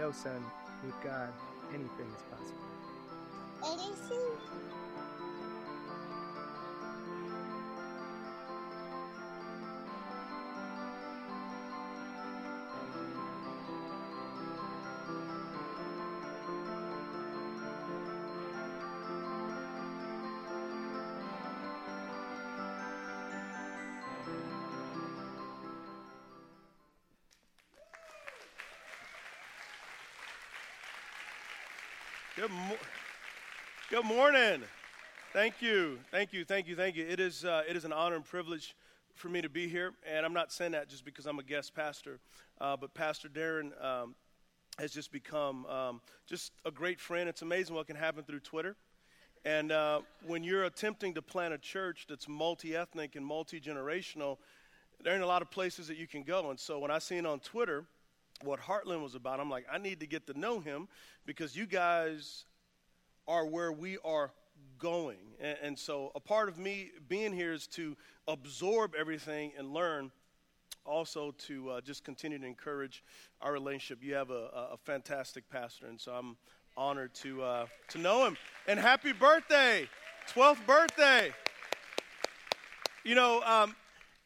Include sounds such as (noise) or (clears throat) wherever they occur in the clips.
know, son, with God, anything is possible. Anything? Good, mo- Good morning. Thank you, thank you, thank you, thank you. It is, uh, it is an honor and privilege for me to be here, and I'm not saying that just because I'm a guest pastor, uh, but Pastor Darren um, has just become um, just a great friend. It's amazing what can happen through Twitter. And uh, when you're attempting to plant a church that's multi ethnic and multi generational, there ain't a lot of places that you can go. And so when I seen on Twitter, what Heartland was about. I'm like, I need to get to know him because you guys are where we are going. And, and, so a part of me being here is to absorb everything and learn. Also, to uh, just continue to encourage our relationship. You have a, a, fantastic pastor, and so I'm honored to uh, to know him. And happy birthday, 12th birthday. You know, um,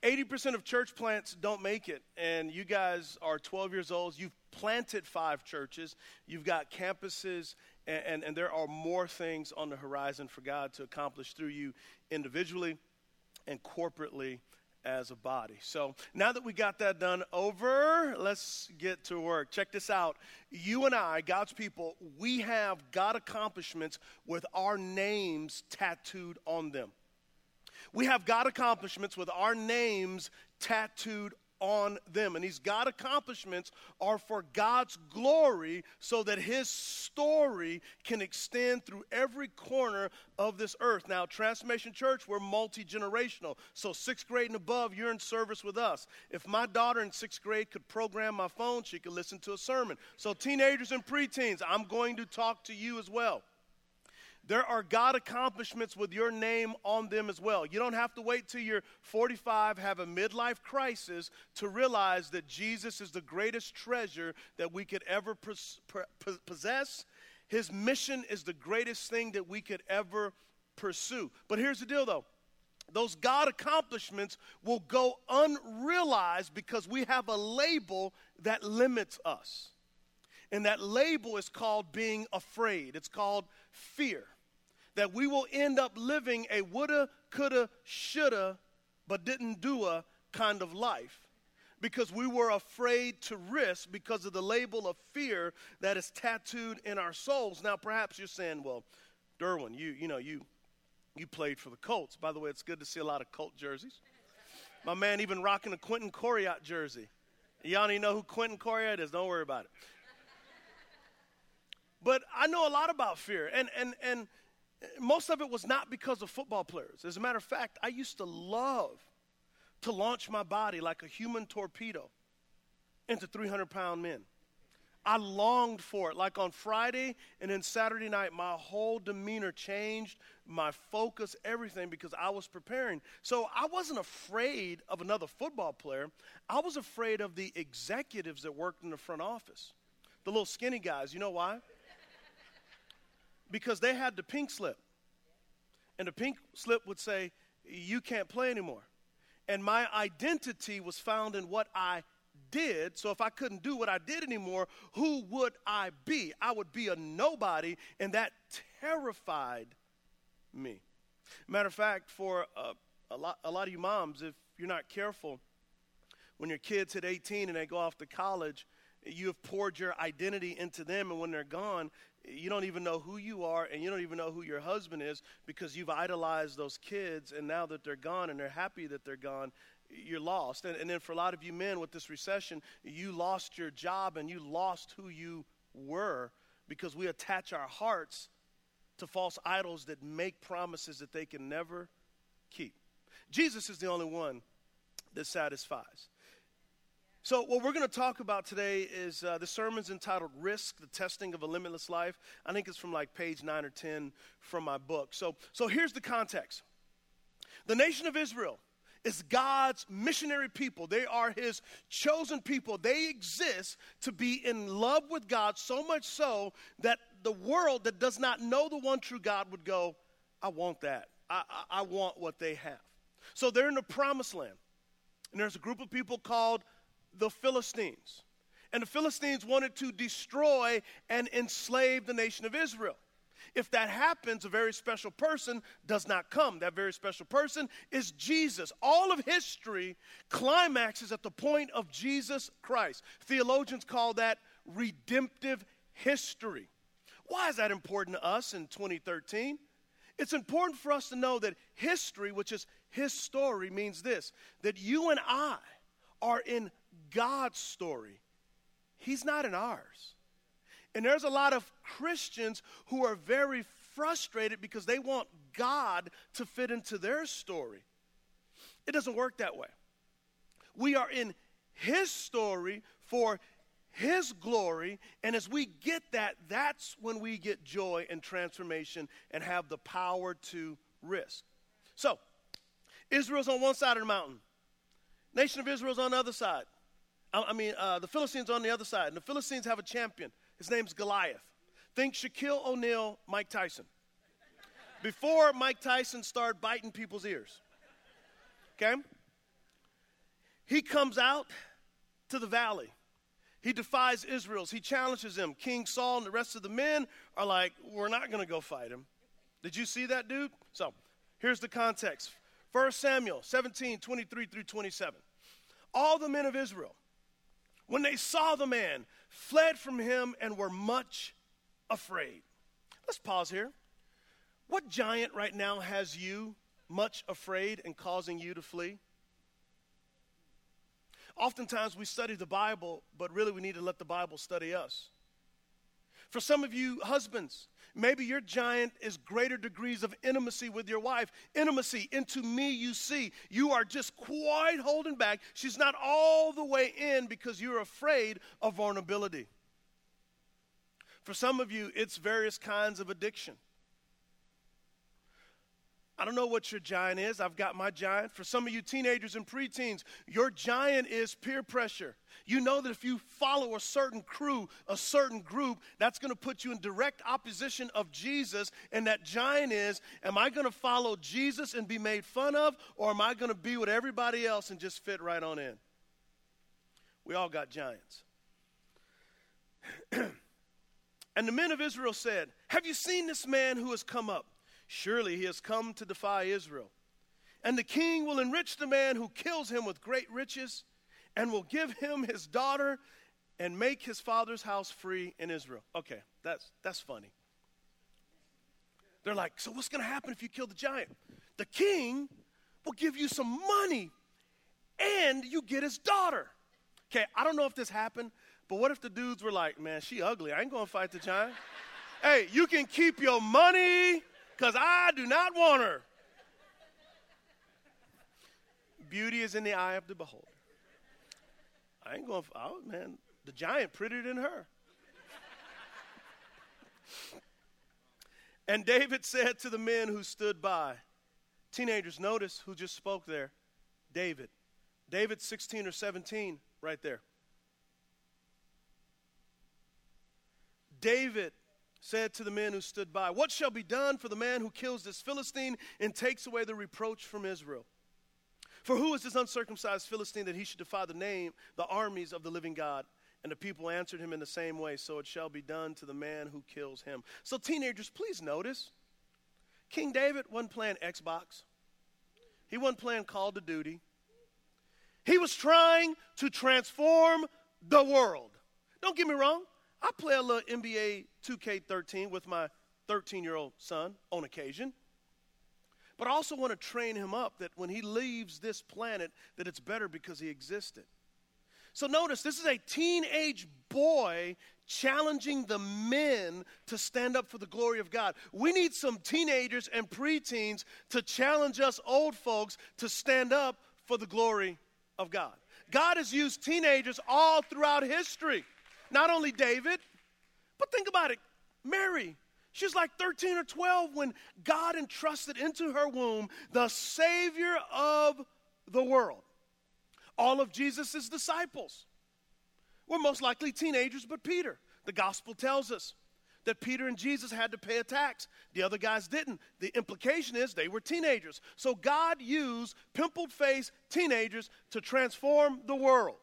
80% of church plants don't make it, and you guys are 12 years old. You've planted five churches, you've got campuses, and, and, and, there are more things on the horizon for God to accomplish through you individually and corporately as a body. So now that we got that done over, let's get to work. Check this out. You and I, God's people, we have God accomplishments with our names tattooed on them. We have God accomplishments with our names tattooed on them. And these God accomplishments are for God's glory so that His story can extend through every corner of this earth. Now, Transformation Church, we're multi generational. So, sixth grade and above, you're in service with us. If my daughter in sixth grade could program my phone, she could listen to a sermon. So, teenagers and preteens, I'm going to talk to you as well. There are God accomplishments with your name on them as well. You don't have to wait till you're 45, have a midlife crisis to realize that Jesus is the greatest treasure that we could ever possess. His mission is the greatest thing that we could ever pursue. But here's the deal though those God accomplishments will go unrealized because we have a label that limits us. And that label is called being afraid. It's called fear that we will end up living a woulda, coulda, shoulda, but didn't do a kind of life because we were afraid to risk because of the label of fear that is tattooed in our souls. Now, perhaps you're saying, well, Derwin, you, you know, you, you played for the Colts. By the way, it's good to see a lot of Colt jerseys. My man even rocking a Quentin Coryatt jersey. Y'all to know who Quentin Coryatt is. Don't worry about it. But I know a lot about fear. And, and, and most of it was not because of football players. As a matter of fact, I used to love to launch my body like a human torpedo into 300 pound men. I longed for it. Like on Friday and then Saturday night, my whole demeanor changed, my focus, everything, because I was preparing. So I wasn't afraid of another football player. I was afraid of the executives that worked in the front office, the little skinny guys. You know why? Because they had the pink slip. And the pink slip would say, You can't play anymore. And my identity was found in what I did. So if I couldn't do what I did anymore, who would I be? I would be a nobody, and that terrified me. Matter of fact, for a, a, lot, a lot of you moms, if you're not careful, when your kids hit 18 and they go off to college, you have poured your identity into them, and when they're gone, you don't even know who you are and you don't even know who your husband is because you've idolized those kids and now that they're gone and they're happy that they're gone you're lost. And, and then for a lot of you men with this recession you lost your job and you lost who you were because we attach our hearts to false idols that make promises that they can never keep. Jesus is the only one that satisfies so, what we're going to talk about today is uh, the sermon's entitled Risk, the Testing of a Limitless Life. I think it's from like page 9 or 10 from my book. So, so here's the context The nation of Israel is God's missionary people. They are his chosen people. They exist to be in love with God so much so that the world that does not know the one true God would go, I want that. I, I, I want what they have. So they're in the promised land. And there's a group of people called the Philistines. And the Philistines wanted to destroy and enslave the nation of Israel. If that happens, a very special person does not come. That very special person is Jesus. All of history climaxes at the point of Jesus Christ. Theologians call that redemptive history. Why is that important to us in 2013? It's important for us to know that history, which is his story, means this that you and I are in God's story. He's not in ours. And there's a lot of Christians who are very frustrated because they want God to fit into their story. It doesn't work that way. We are in His story for His glory, and as we get that, that's when we get joy and transformation and have the power to risk. So, Israel's on one side of the mountain, nation of Israel's on the other side. I, mean, uh, the Philistines on the other side, and the Philistines have a champion. His name's Goliath. Think Shaquille O'Neal, Mike Tyson. Before Mike Tyson started biting people's ears. Okay? He comes out to the valley. He defies Israel's. He challenges them. King Saul and the rest of the men are like, we're not going to go fight him. Did you see that, dude? So here's the context 1 Samuel 17, 23 through 27. All the men of Israel, when they saw the man, fled from him and were much afraid. Let's pause here. What giant right now has you much afraid and causing you to flee? Oftentimes we study the Bible, but really we need to let the Bible study us. For some of you husbands, maybe your giant is greater degrees of intimacy with your wife. Intimacy, into me you see. You are just quite holding back. She's not all the way in because you're afraid of vulnerability. For some of you, it's various kinds of addiction. I don't know what your giant is. I've got my giant. For some of you teenagers and preteens, your giant is peer pressure. You know that if you follow a certain crew, a certain group, that's going to put you in direct opposition of Jesus. And that giant is am I going to follow Jesus and be made fun of, or am I going to be with everybody else and just fit right on in? We all got giants. (clears throat) and the men of Israel said, Have you seen this man who has come up? Surely he has come to defy Israel. And the king will enrich the man who kills him with great riches, and will give him his daughter, and make his father's house free in Israel. Okay, that's, that's funny. They're like, so what's going to happen if you kill the giant? The king will give you some money, and you get his daughter. Okay, I don't know if this happened, but what if the dudes were like, man, she ugly. I ain't going to fight the giant. (laughs) hey, you can keep your money because I do not want her. Beauty is in the eye of the beholder. I ain't going, oh man, the giant prettier than her. and David said to the men who stood by, teenagers, notice who just spoke there David. David 16 or 17, right there. David said to the men who stood by, What shall be done for the man who kills this Philistine and takes away the reproach from Israel? For who is this uncircumcised Philistine that he should defy the name, the armies of the living God? And the people answered him in the same way, So it shall be done to the man who kills him. So, teenagers, please notice King David wasn't playing Xbox, he wasn't playing Call of Duty. He was trying to transform the world. Don't get me wrong, I play a little NBA 2K13 with my 13 year old son on occasion. But I also want to train him up that when he leaves this planet, that it's better because he existed. So notice this is a teenage boy challenging the men to stand up for the glory of God. We need some teenagers and preteens to challenge us old folks to stand up for the glory of God. God has used teenagers all throughout history. Not only David, but think about it Mary. She's like 13 or 12 when God entrusted into her womb the Savior of the world. All of Jesus' disciples were most likely teenagers, but Peter. The gospel tells us that Peter and Jesus had to pay a tax. The other guys didn't. The implication is they were teenagers. So God used pimpled faced teenagers to transform the world.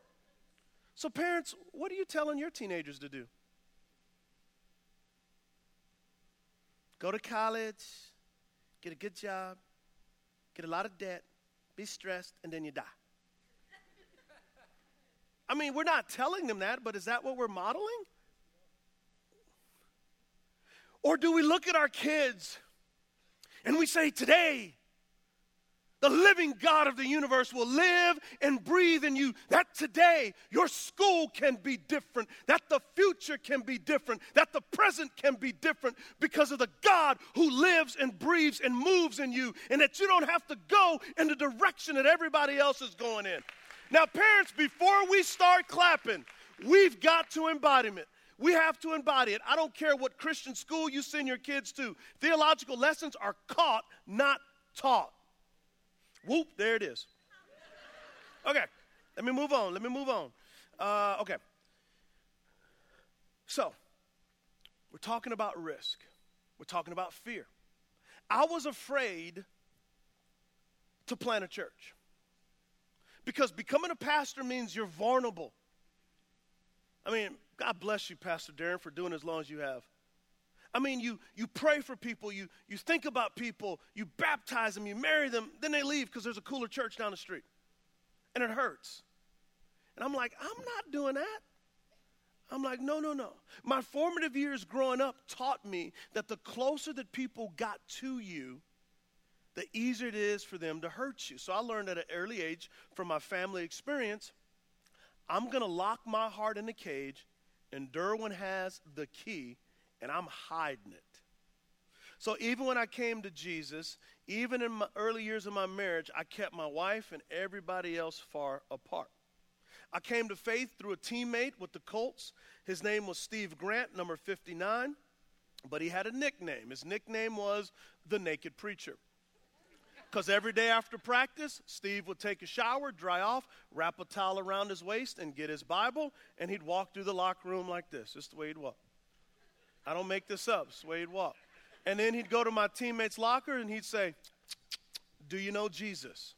So, parents, what are you telling your teenagers to do? Go to college, get a good job, get a lot of debt, be stressed, and then you die. I mean, we're not telling them that, but is that what we're modeling? Or do we look at our kids and we say, today, the living God of the universe will live and breathe in you. That today your school can be different, that the future can be different, that the present can be different because of the God who lives and breathes and moves in you, and that you don't have to go in the direction that everybody else is going in. Now, parents, before we start clapping, we've got to embodiment. We have to embody it. I don't care what Christian school you send your kids to. Theological lessons are caught, not taught. Whoop, there it is. Okay, let me move on. Let me move on. Uh, okay. So, we're talking about risk, we're talking about fear. I was afraid to plant a church because becoming a pastor means you're vulnerable. I mean, God bless you, Pastor Darren, for doing as long as you have. I mean, you, you pray for people, you, you think about people, you baptize them, you marry them, then they leave because there's a cooler church down the street. And it hurts. And I'm like, I'm not doing that. I'm like, no, no, no. My formative years growing up taught me that the closer that people got to you, the easier it is for them to hurt you. So I learned at an early age from my family experience I'm going to lock my heart in a cage, and Derwin has the key and I'm hiding it. So even when I came to Jesus, even in my early years of my marriage, I kept my wife and everybody else far apart. I came to faith through a teammate with the Colts. His name was Steve Grant, number 59, but he had a nickname. His nickname was the Naked Preacher. Because every day after practice, Steve would take a shower, dry off, wrap a towel around his waist, and get his Bible, and he'd walk through the locker room like this. This is the way he'd walk. I don't make this up. It's the way he'd walk. And then he'd go to my teammate's locker and he'd say, Do you know Jesus?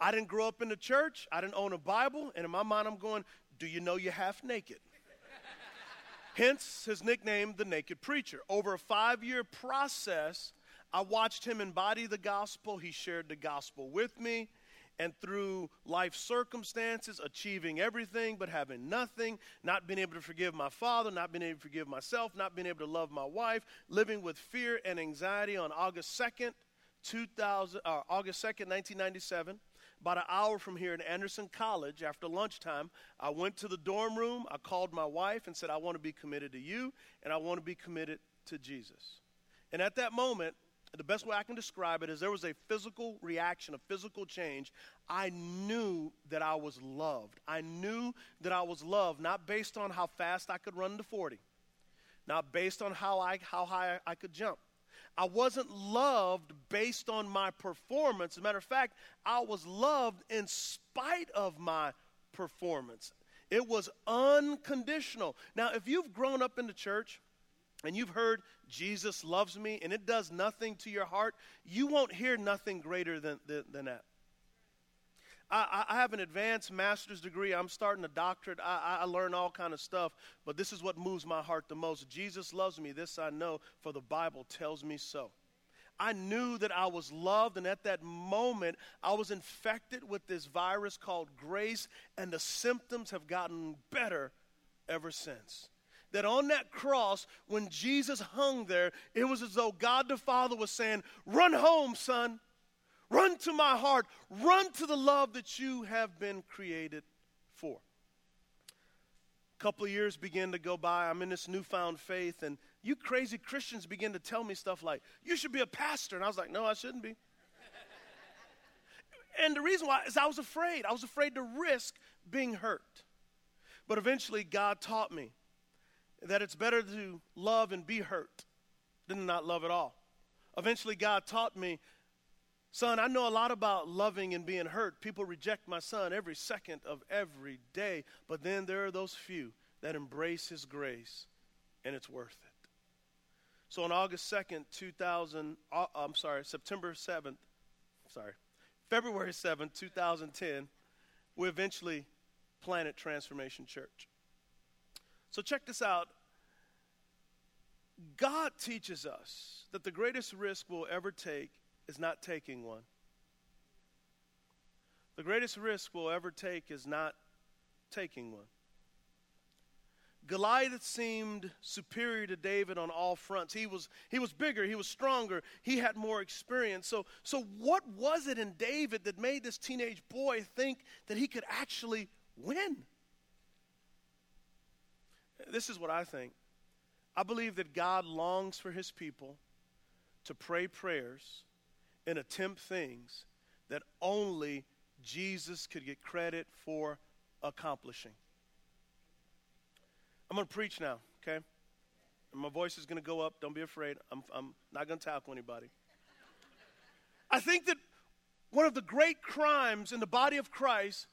I didn't grow up in the church. I didn't own a Bible. And in my mind, I'm going, Do you know you're half naked? Hence his nickname, the Naked Preacher. Over a five year process, I watched him embody the gospel. He shared the gospel with me and through life circumstances, achieving everything but having nothing, not being able to forgive my father, not being able to forgive myself, not being able to love my wife, living with fear and anxiety on August 2nd, 2000, uh, August 2nd, 1997. About an hour from here in Anderson College, after lunchtime, I went to the dorm room. I called my wife and said, I want to be committed to you, and I want to be committed to Jesus. And at that moment, the best way I can describe it is there was a physical reaction, a physical change. I knew that I was loved. I knew that I was loved, not based on how fast I could run to 40, not based on how, I, how high I could jump. I wasn't loved based on my performance. As a matter of fact, I was loved in spite of my performance. It was unconditional. Now, if you've grown up in the church, and you've heard Jesus loves me and it does nothing to your heart, you won't hear nothing greater than, than, than that. I, I, have an advanced master's degree. I'm starting a doctorate. I, I learn all kind of stuff, but this is what moves my heart the most. Jesus loves me. This I know, for the Bible tells me so. I knew that I was loved, and at that moment, I was infected with this virus called grace, and the symptoms have gotten better ever since that on that cross, when Jesus hung there, it was as though God the Father was saying, Run home, son. Run to my heart. Run to the love that you have been created for. A couple of years begin to go by. I'm in this newfound faith, and you crazy Christians begin to tell me stuff like, You should be a pastor. And I was like, No, I shouldn't be. and the reason why is I was afraid. I was afraid to risk being hurt. But eventually, God taught me that it's better to love and be hurt than not love at all. Eventually, God taught me Son, I know a lot about loving and being hurt. People reject my son every second of every day, but then there are those few that embrace his grace, and it's worth it. So on August 2nd, 2000, uh, I'm sorry, September 7th, sorry, February 7th, 2010, we eventually planted Transformation Church. So check this out. God teaches us that the greatest risk we'll ever take is not taking one. The greatest risk we'll ever take is not taking one. Goliath seemed superior to David on all fronts. He was, he was bigger, he was stronger, he had more experience. So, so, what was it in David that made this teenage boy think that he could actually win? This is what I think. I believe that God longs for his people to pray prayers and attempt things that only Jesus could get credit for accomplishing. I'm going to preach now, okay? And my voice is going to go up. Don't be afraid. I'm, I'm not going to tackle anybody. I think that one of the great crimes in the body of Christ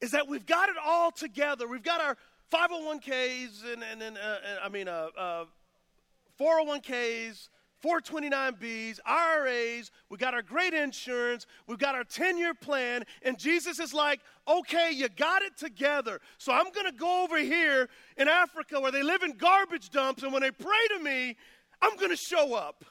is that we've got it all together. We've got our 501ks and, and, and uh, I mean, uh, uh, 401ks, 429Bs, IRAs, we got our great insurance, we've got our 10 year plan, and Jesus is like, okay, you got it together. So I'm to go over here in Africa where they live in garbage dumps, and when they pray to me, I'm to show up.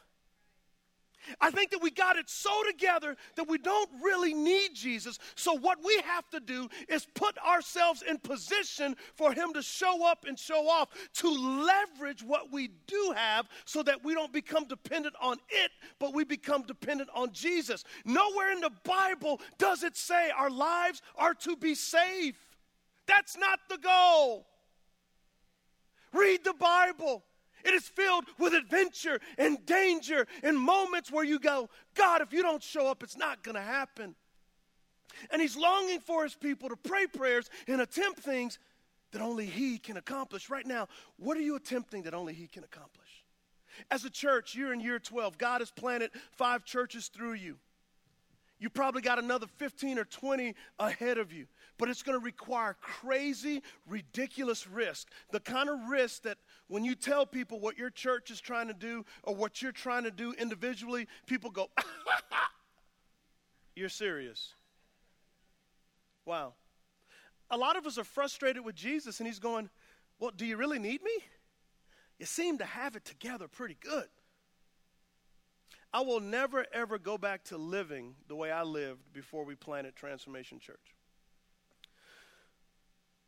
I think that we got it so together that we don't really need Jesus. So, what we have to do is put ourselves in position for Him to show up and show off, to leverage what we do have so that we don't become dependent on it, but we become dependent on Jesus. Nowhere in the Bible does it say our lives are to be safe. That's not the goal. Read the Bible. It is filled with adventure and danger and moments where you go, God, if you don't show up, it's not going to happen. And he's longing for his people to pray prayers and attempt things that only he can accomplish. Right now, what are you attempting that only he can accomplish? As a church, you're in year 12. God has planted five churches through you. You probably got another 15 or 20 ahead of you, but it's going to require crazy, ridiculous risk. The kind of risk that when you tell people what your church is trying to do or what you're trying to do individually, people go, (laughs) You're serious. Wow. A lot of us are frustrated with Jesus, and He's going, Well, do you really need me? You seem to have it together pretty good. I will never, ever go back to living the way I lived before we planted Transformation Church.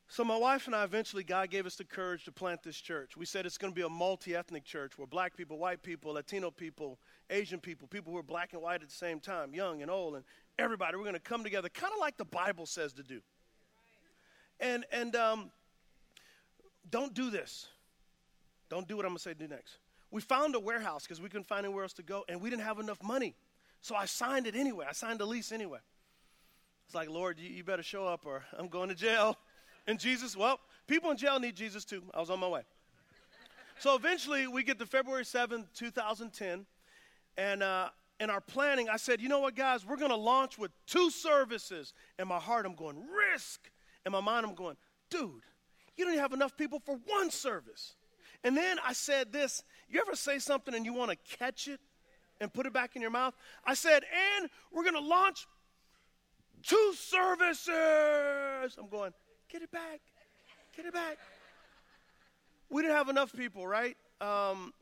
So, my wife and I eventually, God gave us the courage to plant this church. We said it's going to be a multi ethnic church where black people, white people, Latino people, Asian people, people who are black and white at the same time, young and old, and everybody, we're going to come together, kind of like the Bible says to do. And, and um, don't do this. Don't do what I'm going to say do next. We found a warehouse because we couldn't find anywhere else to go, and we didn't have enough money. So I signed it anyway. I signed the lease anyway. It's like, Lord, you, you better show up or I'm going to jail. And Jesus, well, people in jail need Jesus too. I was on my way. So eventually we get to February 7th, 2010. And uh, in our planning, I said, you know what, guys, we're going to launch with two services. In my heart, I'm going, risk. In my mind, I'm going, dude, you don't have enough people for one service. And then I said this you ever say something and you want to catch it and put it back in your mouth? I said, and we're going to launch two services. I'm going, Get it back. Get it back. We didn't have enough people, right? Um,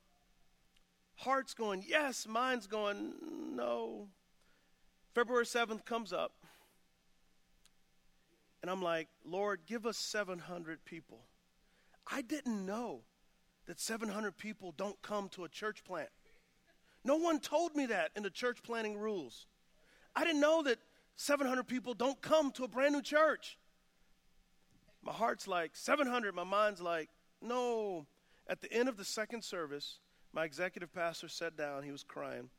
heart's going, yes. Mind's going, no. February 7th comes up. And I'm like, Lord, give us 700 people. I didn't know that 700 people don't come to a church plant. No one told me that in the church planning rules. I didn't know that 700 people don't come to a brand new church. My heart's like 700. My mind's like, no. At the end of the second service, my executive pastor sat down. He was crying.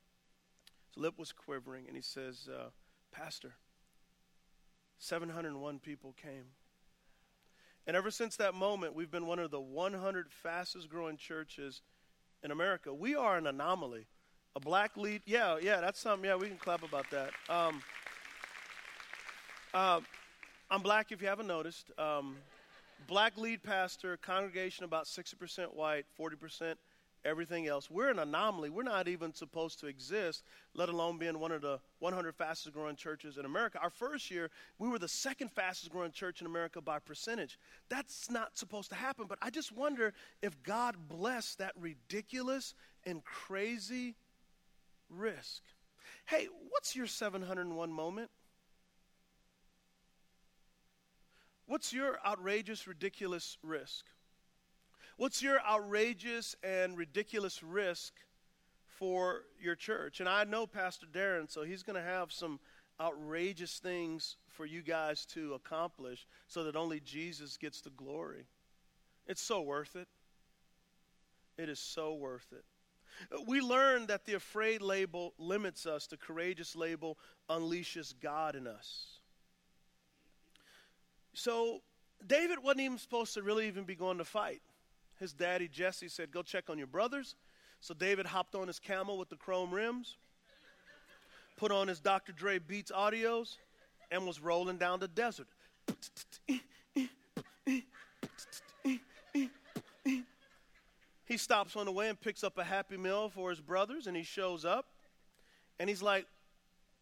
His lip was quivering, and he says, uh, Pastor, 701 people came. And ever since that moment, we've been one of the 100 fastest growing churches in America. We are an anomaly A black lead. Yeah, yeah, that's something. Yeah, we can clap about that. Um, uh, I'm black, if you haven't noticed. Um, black lead pastor, congregation about 60% white, 40% everything else. We're an anomaly. We're not even supposed to exist, let alone being one of the 100 fastest growing churches in America. Our first year, we were the second fastest growing church in America by percentage. That's not supposed to happen, but I just wonder if God blessed that ridiculous and crazy risk. Hey, what's your 701 moment? What's your outrageous, ridiculous risk? What's your outrageous and ridiculous risk for your church? And I know Pastor Darren, so he's going to have some outrageous things for you guys to accomplish so that only Jesus gets the glory. It's so worth it. It is so worth it. We learn that the afraid label limits us, the courageous label unleashes God in us. So, David wasn't even supposed to really even be going to fight his daddy Jesse said, Go check on your brothers. So David hopped on his camel with the chrome rims, put on his Dr. Dre Beats audios, and was rolling down the desert. He stops on the way and picks up a happy meal for his brothers, and he shows up. And he's like,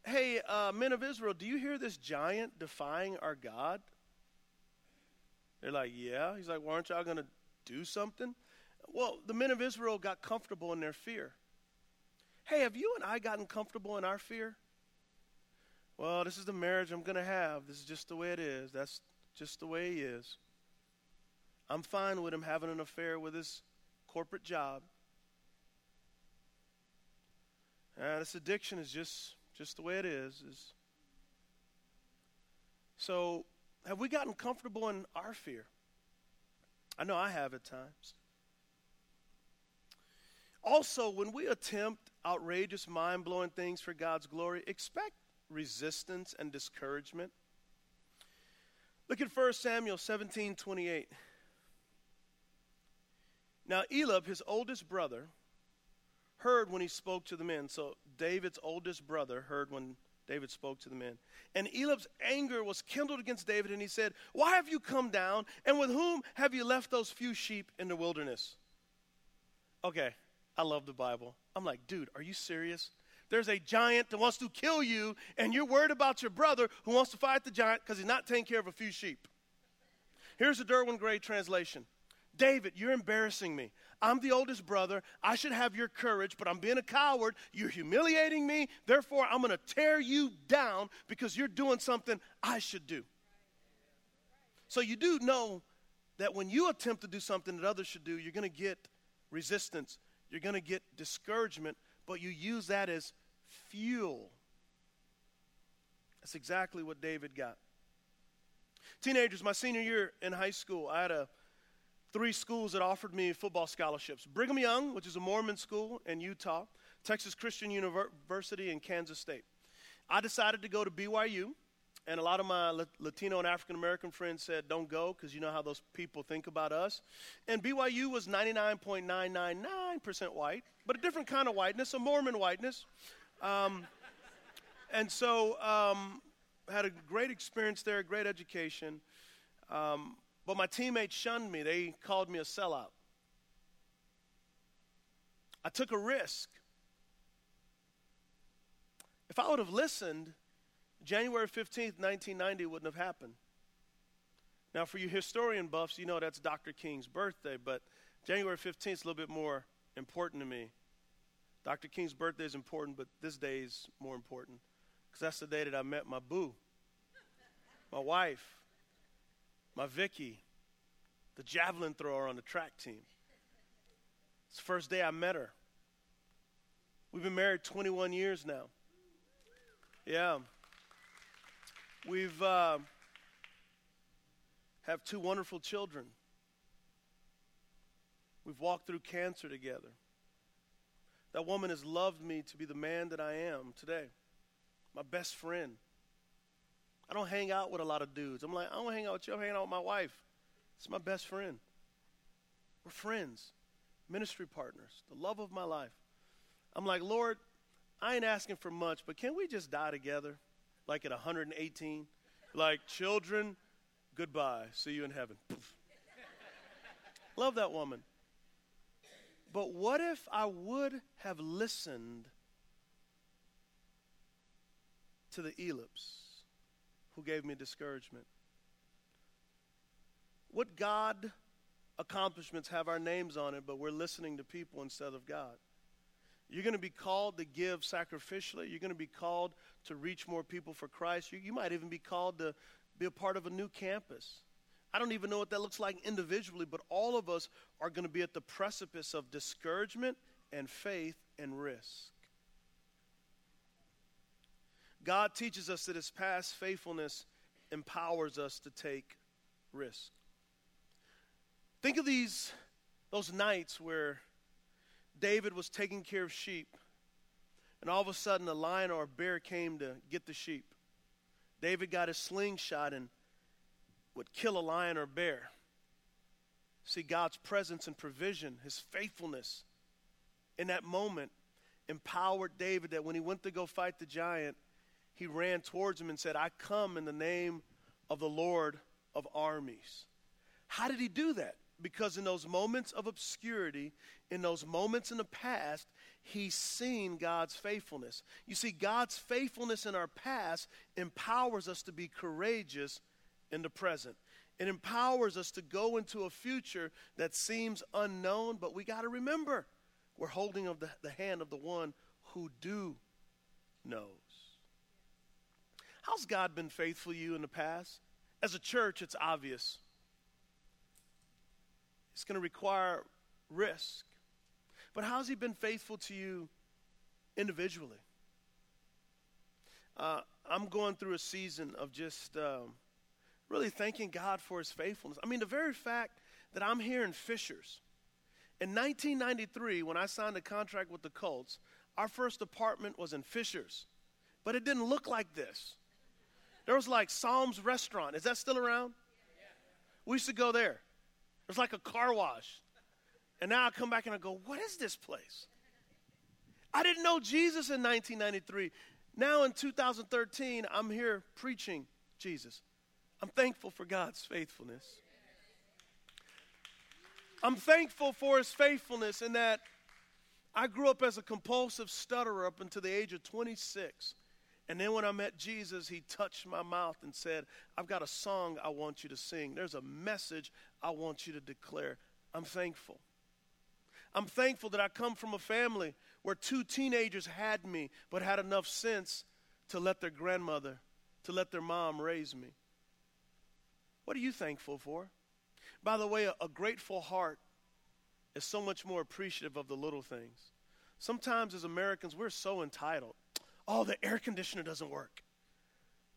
Hey, uh, men of Israel, do you hear this giant defying our God? They're like, Yeah. He's like, Why aren't y'all going to do something? Well, the men of Israel got comfortable in their fear. Hey, have you and I gotten comfortable in our fear? Well, this is the marriage I'm going to have. This is just the way it is. That's just the way he is. I'm fine with him having an affair with his corporate job. Uh, this addiction is just just the way it is. is. So, have we gotten comfortable in our fear? I know I have at times. Also, when we attempt outrageous, mind blowing things for God's glory, expect resistance and discouragement. Look at 1 Samuel 17 28. Now, Eliab, his oldest brother, heard when he spoke to the men. So, David's oldest brother heard when David spoke to the men. And Eliab's anger was kindled against David, and he said, Why have you come down? And with whom have you left those few sheep in the wilderness? Okay, I love the Bible. I'm like, dude, are you serious? There's a giant that wants to kill you, and you're worried about your brother who wants to fight the giant because he's not taking care of a few sheep. Here's the Derwin Gray translation David, you're embarrassing me. I'm the oldest brother. I should have your courage, but I'm being a coward. You're humiliating me. Therefore, I'm going to tear you down because you're doing something I should do. So, you do know that when you attempt to do something that others should do, you're going to get resistance, you're going to get discouragement, but you use that as fuel. That's exactly what David got. Teenagers, my senior year in high school, I had a three schools that offered me football scholarships Brigham Young, which is a Mormon school in Utah, Texas Christian University, and Kansas State. I decided to go to BYU, and a lot of my Latino and African American friends said, Don't go, because you know how those people think about us. And BYU was 99.999% white, but a different kind of whiteness, a Mormon whiteness. Um, and so, um, had a great experience there, great education. Um, but my teammates shunned me. They called me a sellout. I took a risk. If I would have listened, January 15th, 1990 wouldn't have happened. Now, for you historian buffs, you know that's Dr. King's birthday, but January 15th is a little bit more important to me. Dr. King's birthday is important, but this day is more important because that's the day that I met my boo, my wife, my Vicky, the javelin thrower on the track team. It's the first day I met her. We've been married 21 years now. Yeah. We've uh, have two wonderful children. We've walked through cancer together. That woman has loved me to be the man that I am today. My best friend. I don't hang out with a lot of dudes. I'm like, I don't hang out with you. I'm hanging out with my wife. It's my best friend. We're friends, ministry partners, the love of my life. I'm like, Lord, I ain't asking for much, but can we just die together? Like at 118? Like, children, goodbye. See you in heaven. Love that woman. But what if I would have listened to the Eliabs who gave me discouragement? What God accomplishments have our names on it, but we're listening to people instead of God? You're going to be called to give sacrificially. You're going to be called to reach more people for Christ. You, you might even be called to be a part of a new campus. I don't even know what that looks like individually, but all of us are going to be at the precipice of discouragement and faith and risk. God teaches us that his past faithfulness empowers us to take risk. Think of these those nights where David was taking care of sheep, and all of a sudden a lion or a bear came to get the sheep. David got his slingshot and would kill a lion or bear. See, God's presence and provision, his faithfulness in that moment empowered David that when he went to go fight the giant, he ran towards him and said, I come in the name of the Lord of armies. How did he do that? Because in those moments of obscurity, in those moments in the past, he's seen God's faithfulness. You see, God's faithfulness in our past empowers us to be courageous in the present. It empowers us to go into a future that seems unknown, but we got to remember we're holding of the, the hand of the one who do knows. How's God been faithful to you in the past? As a church, it's obvious. It's going to require risk. But how's He been faithful to you individually? Uh, I'm going through a season of just um, really thanking God for his faithfulness. I mean, the very fact that I'm here in Fishers. In 1993, when I signed a contract with the Colts, our first apartment was in Fishers, but it didn't look like this. There was like Sahm's Restaurant. Is that still around? We used to go there. There's like a car wash. And now I come back and I go, what is this place? I didn't know Jesus in 1993. Now in 2013, I'm here preaching Jesus. I'm thankful for God's faithfulness. I'm thankful for his faithfulness in that I grew up as a compulsive stutterer up until the age of 26. And then when I met Jesus, he touched my mouth and said, I've got a song I want you to sing. There's a message I want you to declare. I'm thankful. I'm thankful that I come from a family where two teenagers had me, but had enough sense to let their grandmother, to let their mom raise me. What are you thankful for? By the way, a, a grateful heart is so much more appreciative of the little things. Sometimes as Americans, we're so entitled. Oh, the air conditioner doesn't work.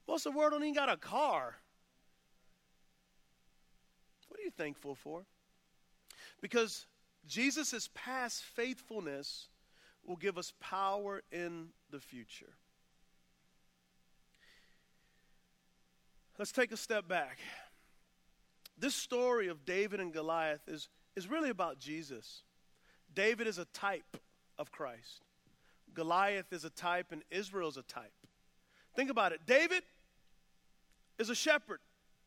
Most of the world don't even got a car. What are you thankful for? Because Jesus' past faithfulness will give us power in the future. Let's take a step back this story of David and Goliath is, is really about Jesus. David is a type of Christ, Goliath is a type, and Israel is a type. Think about it. David is a shepherd.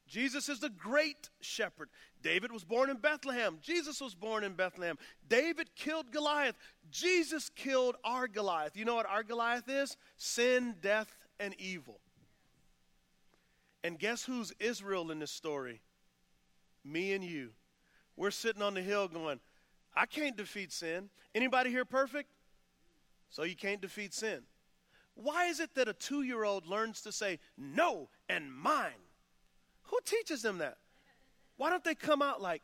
Jesus is the great shepherd. David was born in Bethlehem. Jesus was born in Bethlehem. David killed Goliath. Jesus killed our Goliath. You know what our Goliath is? Sin, death, and evil. And guess who's Israel in this story? me and you. We're sitting on the hill going, I can't defeat sin. Anybody here perfect? So you can't defeat sin. Why is it that a two year old learns to say no and mine? Who teaches them that? Why don't they come out like,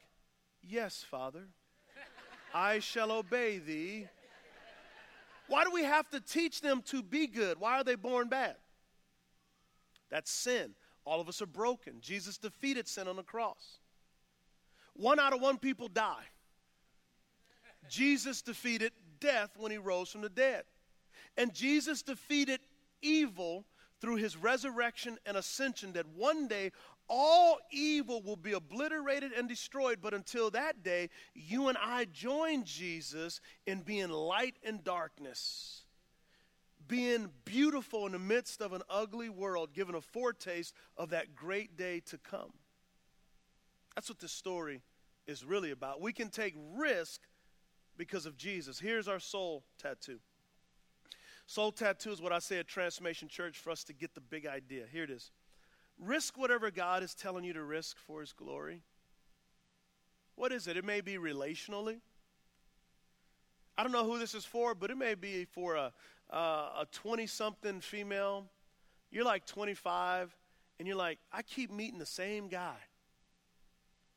Yes, Father, I shall obey thee? Why do we have to teach them to be good? Why are they born bad? That's sin. All of us are broken. Jesus defeated sin on the cross. One out of one people die. Jesus defeated death when he rose from the dead. And Jesus defeated evil through his resurrection and ascension that one day all evil will be obliterated and destroyed. But until that day, you and I join Jesus in being light in darkness, being beautiful in the midst of an ugly world, given a foretaste of that great day to come. That's what this story is really about. We can take risk because of Jesus. Here's our soul tattoo. Soul tattoo is what I say at Transformation Church for us to get the big idea. Here it is. Risk whatever God is telling you to risk for His glory. What is it? It may be relationally. I don't know who this is for, but it may be for a a 20 something female. You're like 25, and you're like, I keep meeting the same guy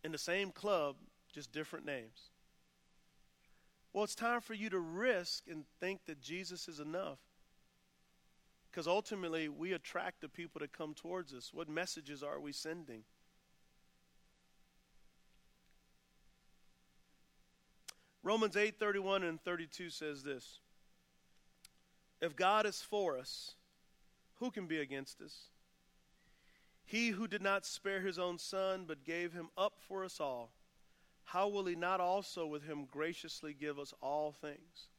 in the same club, just different names. Well, it's time for you to risk and think that Jesus is enough. Because ultimately, we attract the people that come towards us. What messages are we sending? Romans 8 31 and 32 says this If God is for us, who can be against us? He who did not spare his own son, but gave him up for us all, how will he not also with him graciously give us all things?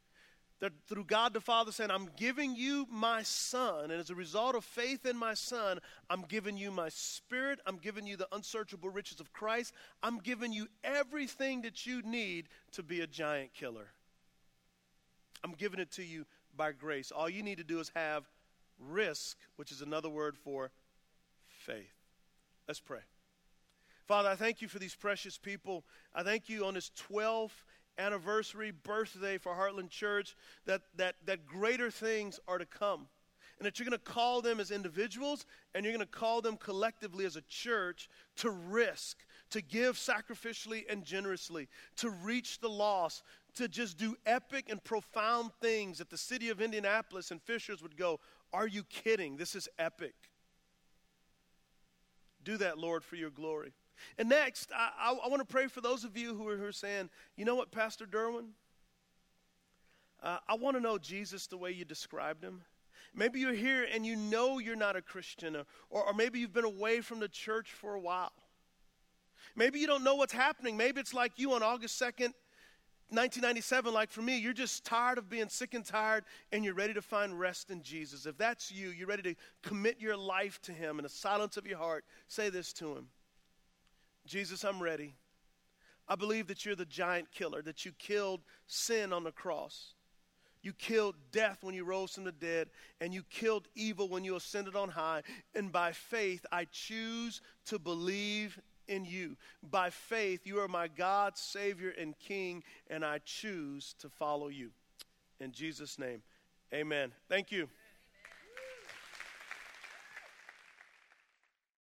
That through God the Father saying, I'm giving you my son, and as a result of faith in my son, I'm giving you my spirit, I'm giving you the unsearchable riches of Christ, I'm giving you everything that you need to be a giant killer. I'm giving it to you by grace. All you need to do is have risk, which is another word for faith. Let's pray. Father, I thank you for these precious people. I thank you on this 12th anniversary birthday for Heartland Church that, that, that greater things are to come. And that you're going to call them as individuals and you're going to call them collectively as a church to risk, to give sacrificially and generously, to reach the lost, to just do epic and profound things that the city of Indianapolis and Fishers would go, Are you kidding? This is epic. Do that, Lord, for your glory. And next, I, I, I want to pray for those of you who are, who are saying, you know what, Pastor Derwin? Uh, I want to know Jesus the way you described him. Maybe you're here and you know you're not a Christian, or, or, or maybe you've been away from the church for a while. Maybe you don't know what's happening. Maybe it's like you on August 2nd, 1997, like for me, you're just tired of being sick and tired and you're ready to find rest in Jesus. If that's you, you're ready to commit your life to Him in the silence of your heart, say this to Him Jesus, I'm ready. I believe that you're the giant killer, that you killed sin on the cross. You killed death when you rose from the dead, and you killed evil when you ascended on high. And by faith, I choose to believe in you. By faith, you are my God, Savior, and King, and I choose to follow you. In Jesus' name, amen. Thank you.